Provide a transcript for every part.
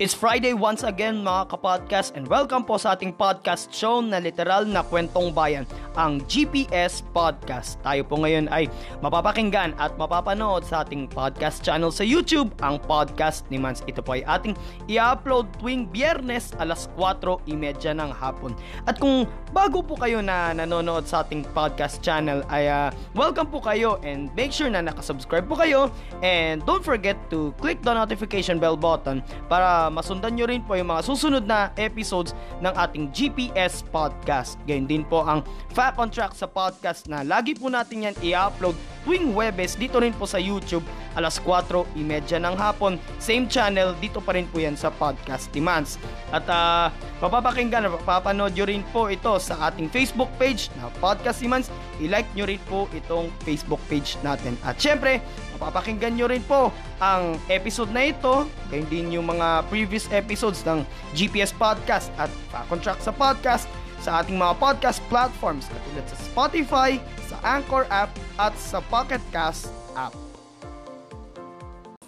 It's Friday once again mga kapodcast and welcome po sa ating podcast show na literal na kwentong bayan, ang GPS Podcast. Tayo po ngayon ay mapapakinggan at mapapanood sa ating podcast channel sa YouTube, ang podcast ni Mans. Ito po ay ating i-upload tuwing biyernes alas 4.30 ng hapon. At kung bago po kayo na nanonood sa ating podcast channel ay uh, welcome po kayo and make sure na nakasubscribe po kayo and don't forget to click the notification bell button para masundan nyo rin po yung mga susunod na episodes ng ating GPS podcast. Gayun din po ang Fact on Track sa podcast na lagi po natin yan i-upload tuwing Webes dito rin po sa YouTube alas 4.30 ng hapon. Same channel, dito pa rin po yan sa Podcast Demands. At uh, mapapakinggan, mapapanood nyo rin po ito sa ating Facebook page na Podcast Demands. I-like nyo rin po itong Facebook page natin. At syempre, mapapakinggan nyo rin po ang episode na ito, gayon din yung mga previous episodes ng GPS Podcast at Contract sa Podcast sa ating mga podcast platforms katulad sa Spotify, sa Anchor app at sa Pocket Cast app.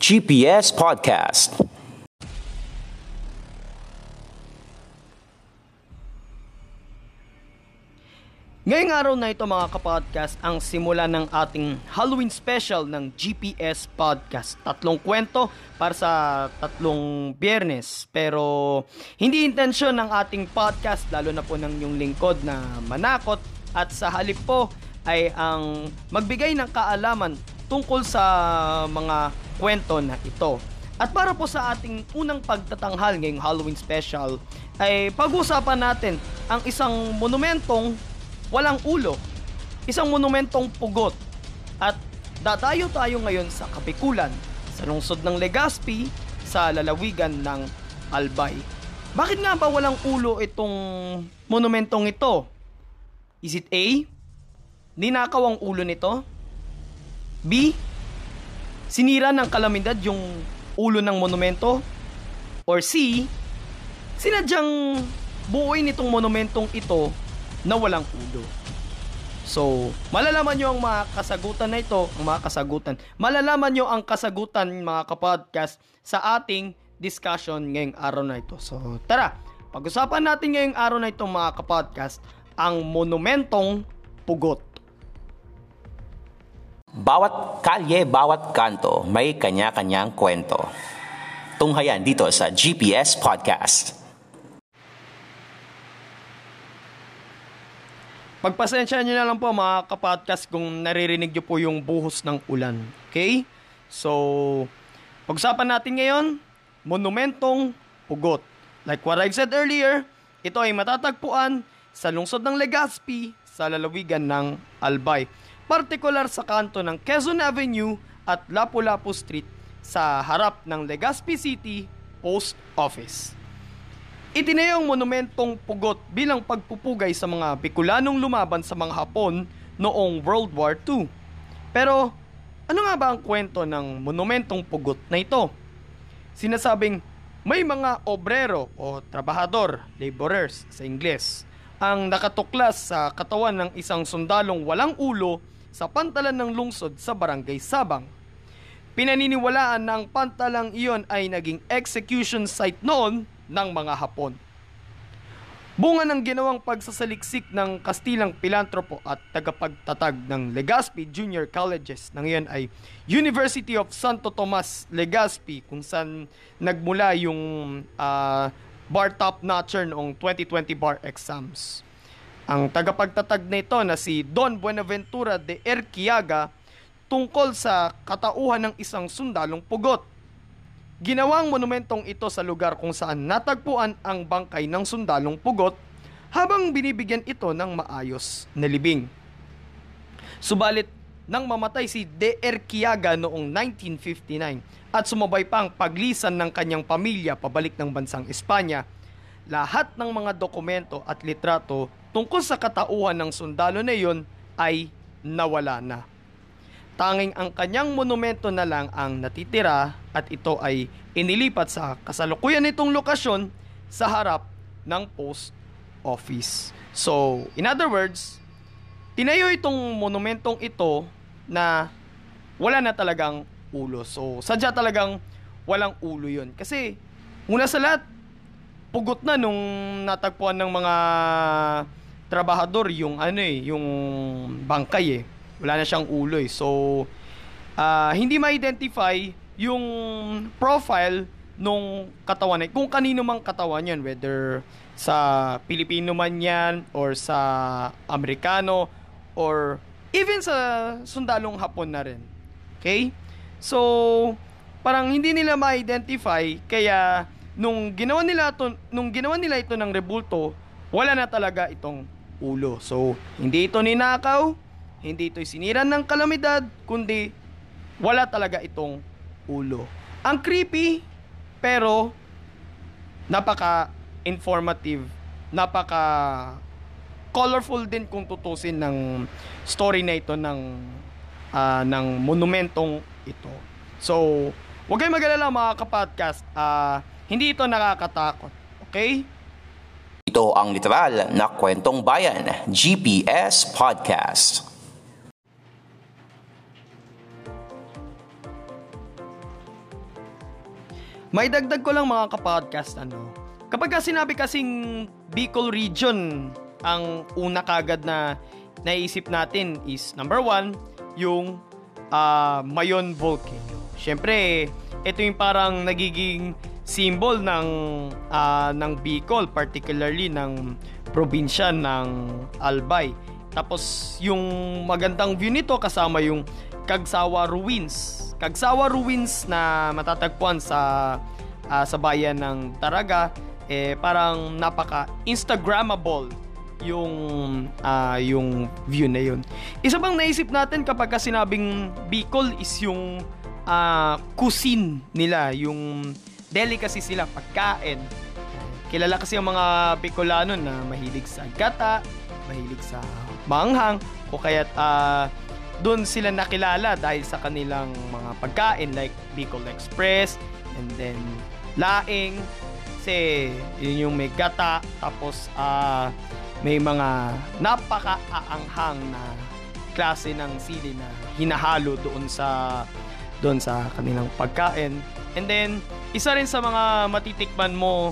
GPS Podcast. Ngayong araw na ito mga kapodcast ang simula ng ating Halloween special ng GPS Podcast. Tatlong kwento para sa tatlong biyernes. Pero hindi intensyon ng ating podcast lalo na po ng yung lingkod na manakot at sa halip po ay ang magbigay ng kaalaman tungkol sa mga kwento na ito. At para po sa ating unang pagtatanghal ngayong Halloween special ay pag-usapan natin ang isang monumentong walang ulo, isang monumentong pugot. At dadayo tayo ngayon sa Kapikulan, sa lungsod ng Legazpi, sa lalawigan ng Albay. Bakit nga ba walang ulo itong monumentong ito? Is it A? Ninakaw ang ulo nito? B? Sinira ng kalamidad yung ulo ng monumento? Or C? Sinadyang buuin itong monumentong ito na walang ulo. So, malalaman nyo ang mga kasagutan na ito, ang mga kasagutan. Malalaman nyo ang kasagutan mga kapodcast sa ating discussion ngayong araw na ito. So, tara, pag-usapan natin ngayong araw na ito mga kapodcast, ang monumentong pugot. Bawat kalye, bawat kanto, may kanya-kanyang kwento. Tunghayan dito sa GPS Podcast. Pagpasensya nyo na lang po mga kapodcast kung naririnig nyo po yung buhos ng ulan. Okay? So, pag-usapan natin ngayon, monumentong pugot. Like what I've said earlier, ito ay matatagpuan sa lungsod ng Legazpi sa lalawigan ng Albay. Partikular sa kanto ng Quezon Avenue at Lapu-Lapu Street sa harap ng Legazpi City Post Office. Itinayong monumentong pugot bilang pagpupugay sa mga Bicolanong lumaban sa mga Hapon noong World War II. Pero ano nga ba ang kwento ng monumentong pugot na ito? Sinasabing may mga obrero o trabahador, laborers sa Ingles, ang nakatuklas sa katawan ng isang sundalong walang ulo sa pantalan ng lungsod sa Barangay Sabang. Pinaniniwalaan na ang pantalang iyon ay naging execution site noon ng mga Hapon. Bunga ng ginawang pagsasaliksik ng Kastilang Pilantropo at tagapagtatag ng Legazpi Junior Colleges na ngayon ay University of Santo Tomas Legazpi kung saan nagmula yung uh, bar top notcher noong 2020 bar exams. Ang tagapagtatag na ito na si Don Buenaventura de Erquiaga tungkol sa katauhan ng isang sundalong pugot Ginawang monumentong ito sa lugar kung saan natagpuan ang bangkay ng sundalong pugot habang binibigyan ito ng maayos na libing. Subalit, nang mamatay si De Erquiaga noong 1959 at sumabay pa ang paglisan ng kanyang pamilya pabalik ng bansang Espanya, lahat ng mga dokumento at litrato tungkol sa katauhan ng sundalo na iyon ay nawala na. Tanging ang kanyang monumento na lang ang natitira at ito ay inilipat sa kasalukuyan nitong lokasyon sa harap ng post office. So, in other words, tinayo itong monumentong ito na wala na talagang ulo. So, sadya talagang walang ulo yun. Kasi, una sa lahat, pugot na nung natagpuan ng mga trabahador yung ano eh, yung bangkay eh. Wala na siyang ulo eh. So, uh, hindi ma-identify yung profile nung katawan eh. Kung kanino mang katawan yan, whether sa Pilipino man yan, or sa Amerikano, or Even sa sundalong Hapon na rin. Okay? So, parang hindi nila ma-identify kaya nung ginawa nila to, nung ginawa nila ito ng rebulto, wala na talaga itong ulo. So, hindi ito ninakaw, hindi ito sinira ng kalamidad, kundi wala talaga itong ulo. Ang creepy, pero napaka informative, napaka colorful din kung tutusin ng story na ito ng uh, ng monumentong ito. So, huwag kayong mag-alala mga kapodcast. Uh, hindi ito nakakatakot. Okay? Ito ang literal na kwentong bayan, GPS Podcast. May dagdag ko lang mga kapodcast ano. Kapag sinabi kasing Bicol region ang una kagad na naisip natin is number one, yung uh, Mayon Volcano. Siyempre, ito yung parang nagiging symbol ng uh, ng Bicol, particularly ng probinsya ng Albay. Tapos yung magandang view nito kasama yung Kagsawa Ruins. Kagsawa Ruins na matatagpuan sa uh, sa bayan ng Taraga eh parang napaka instagrammable yung uh, yung view na yun. Isa bang naisip natin kapag sinabing Bicol is yung uh, cuisine nila, yung delicacy sila, pagkain. Kilala kasi ang mga Bicolano na mahilig sa gata, mahilig sa manghang, o kaya uh, doon sila nakilala dahil sa kanilang mga pagkain like Bicol Express, and then laing, kasi yun yung may gata, tapos uh, may mga napaka-aanghang na klase ng sili na hinahalo doon sa doon sa kanilang pagkain. And then, isa rin sa mga matitikman mo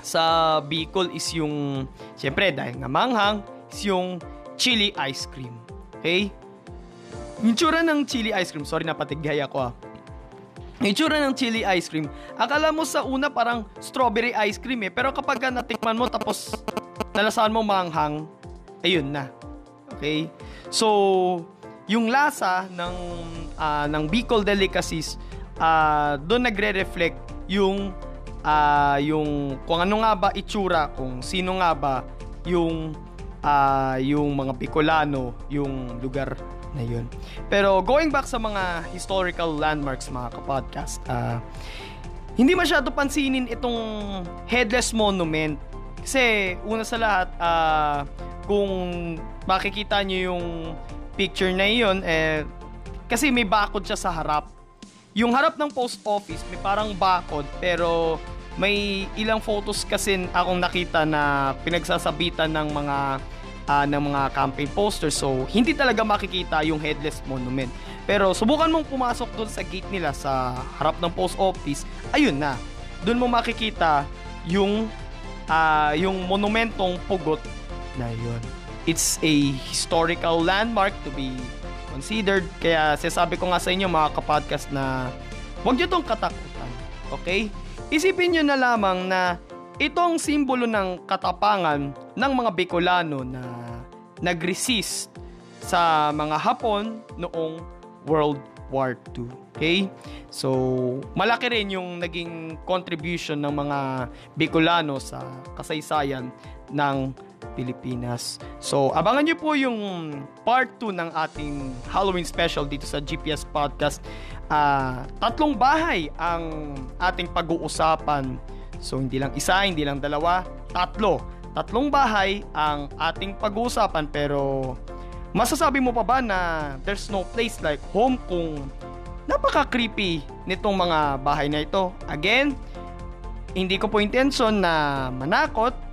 sa Bicol is yung, siyempre dahil nga manghang, is yung chili ice cream. Okay? Yung tsura ng chili ice cream, sorry napatigay ako ah. Yung tsura ng chili ice cream, akala mo sa una parang strawberry ice cream eh, pero kapag natikman mo tapos nalasahan mo manghang, ayun na. Okay? So, yung lasa ng uh, ng Bicol delicacies uh, doon nagre-reflect yung uh, yung kung ano nga ba itsura, kung sino nga ba yung uh, yung mga Bicolano, yung lugar na yun. Pero going back sa mga historical landmarks mga kapodcast, uh, hindi masyado pansinin itong headless monument kasi una sa lahat, uh, kung makikita nyo yung picture na yun, eh, kasi may bakod siya sa harap. Yung harap ng post office, may parang bakod, pero may ilang photos kasi akong nakita na pinagsasabitan ng mga uh, ng mga campaign posters. So, hindi talaga makikita yung headless monument. Pero subukan mong pumasok doon sa gate nila sa harap ng post office, ayun na. Doon mo makikita yung uh, yung monumentong pugot na yun. It's a historical landmark to be considered. Kaya sasabi ko nga sa inyo mga kapodcast na huwag nyo tong katakutan. Okay? Isipin nyo na lamang na itong simbolo ng katapangan ng mga Bicolano na nag-resist sa mga Hapon noong World War II. Okay? So, malaki rin yung naging contribution ng mga Bicolano sa kasaysayan ng Pilipinas. So, abangan nyo po yung part 2 ng ating Halloween special dito sa GPS Podcast. Uh, tatlong bahay ang ating pag-uusapan. So, hindi lang isa, hindi lang dalawa, tatlo. Tatlong bahay ang ating pag-uusapan pero masasabi mo pa ba na there's no place like home kung napaka-creepy nitong mga bahay na ito? Again, hindi ko po intention na manakot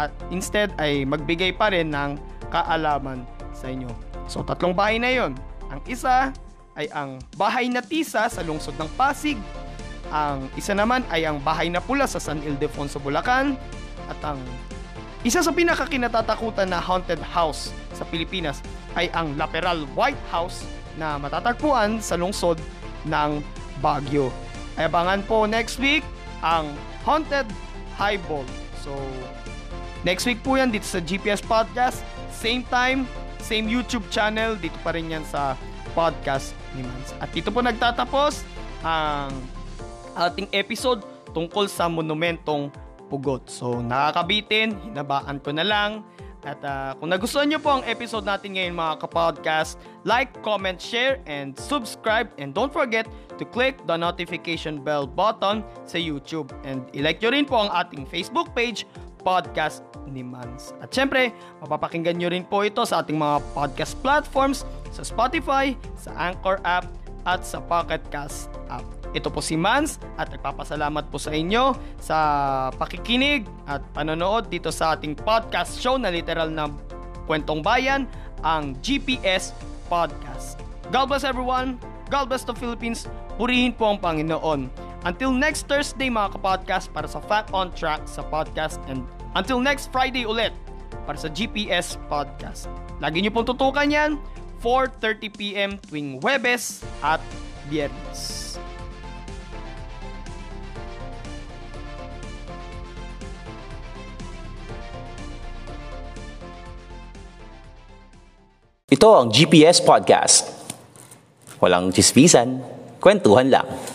at instead ay magbigay pa rin ng kaalaman sa inyo. So tatlong bahay na yon. Ang isa ay ang bahay na tisa sa lungsod ng Pasig. Ang isa naman ay ang bahay na pula sa San Ildefonso, Bulacan. At ang isa sa pinakakinatatakutan na haunted house sa Pilipinas ay ang Laperal White House na matatagpuan sa lungsod ng Baguio. Abangan po next week ang Haunted Highball. So, next week po yan dito sa GPS Podcast. Same time, same YouTube channel. Dito pa rin yan sa podcast ni Mans. At dito po nagtatapos ang ating episode tungkol sa monumentong Pugot. So, nakakabitin, hinabaan ko na lang. At uh, kung nagustuhan nyo po ang episode natin ngayon mga kapodcast, like, comment, share, and subscribe. And don't forget to click the notification bell button sa YouTube. And ilike nyo rin po ang ating Facebook page, Podcast ni Mans. At syempre, mapapakinggan nyo rin po ito sa ating mga podcast platforms, sa Spotify, sa Anchor app, at sa Pocket Cast app. Ito po si Mans at nagpapasalamat po sa inyo sa pakikinig at panonood dito sa ating podcast show na literal na kwentong bayan, ang GPS Podcast. God bless everyone. God bless the Philippines. Purihin po ang Panginoon. Until next Thursday mga kapodcast para sa Fact on Track sa podcast and until next Friday ulit para sa GPS Podcast. Lagi niyo pong tutukan yan 4.30pm tuwing Webes at Biyernes. Ito ang GPS Podcast. Walang chismisan, kwentuhan lang.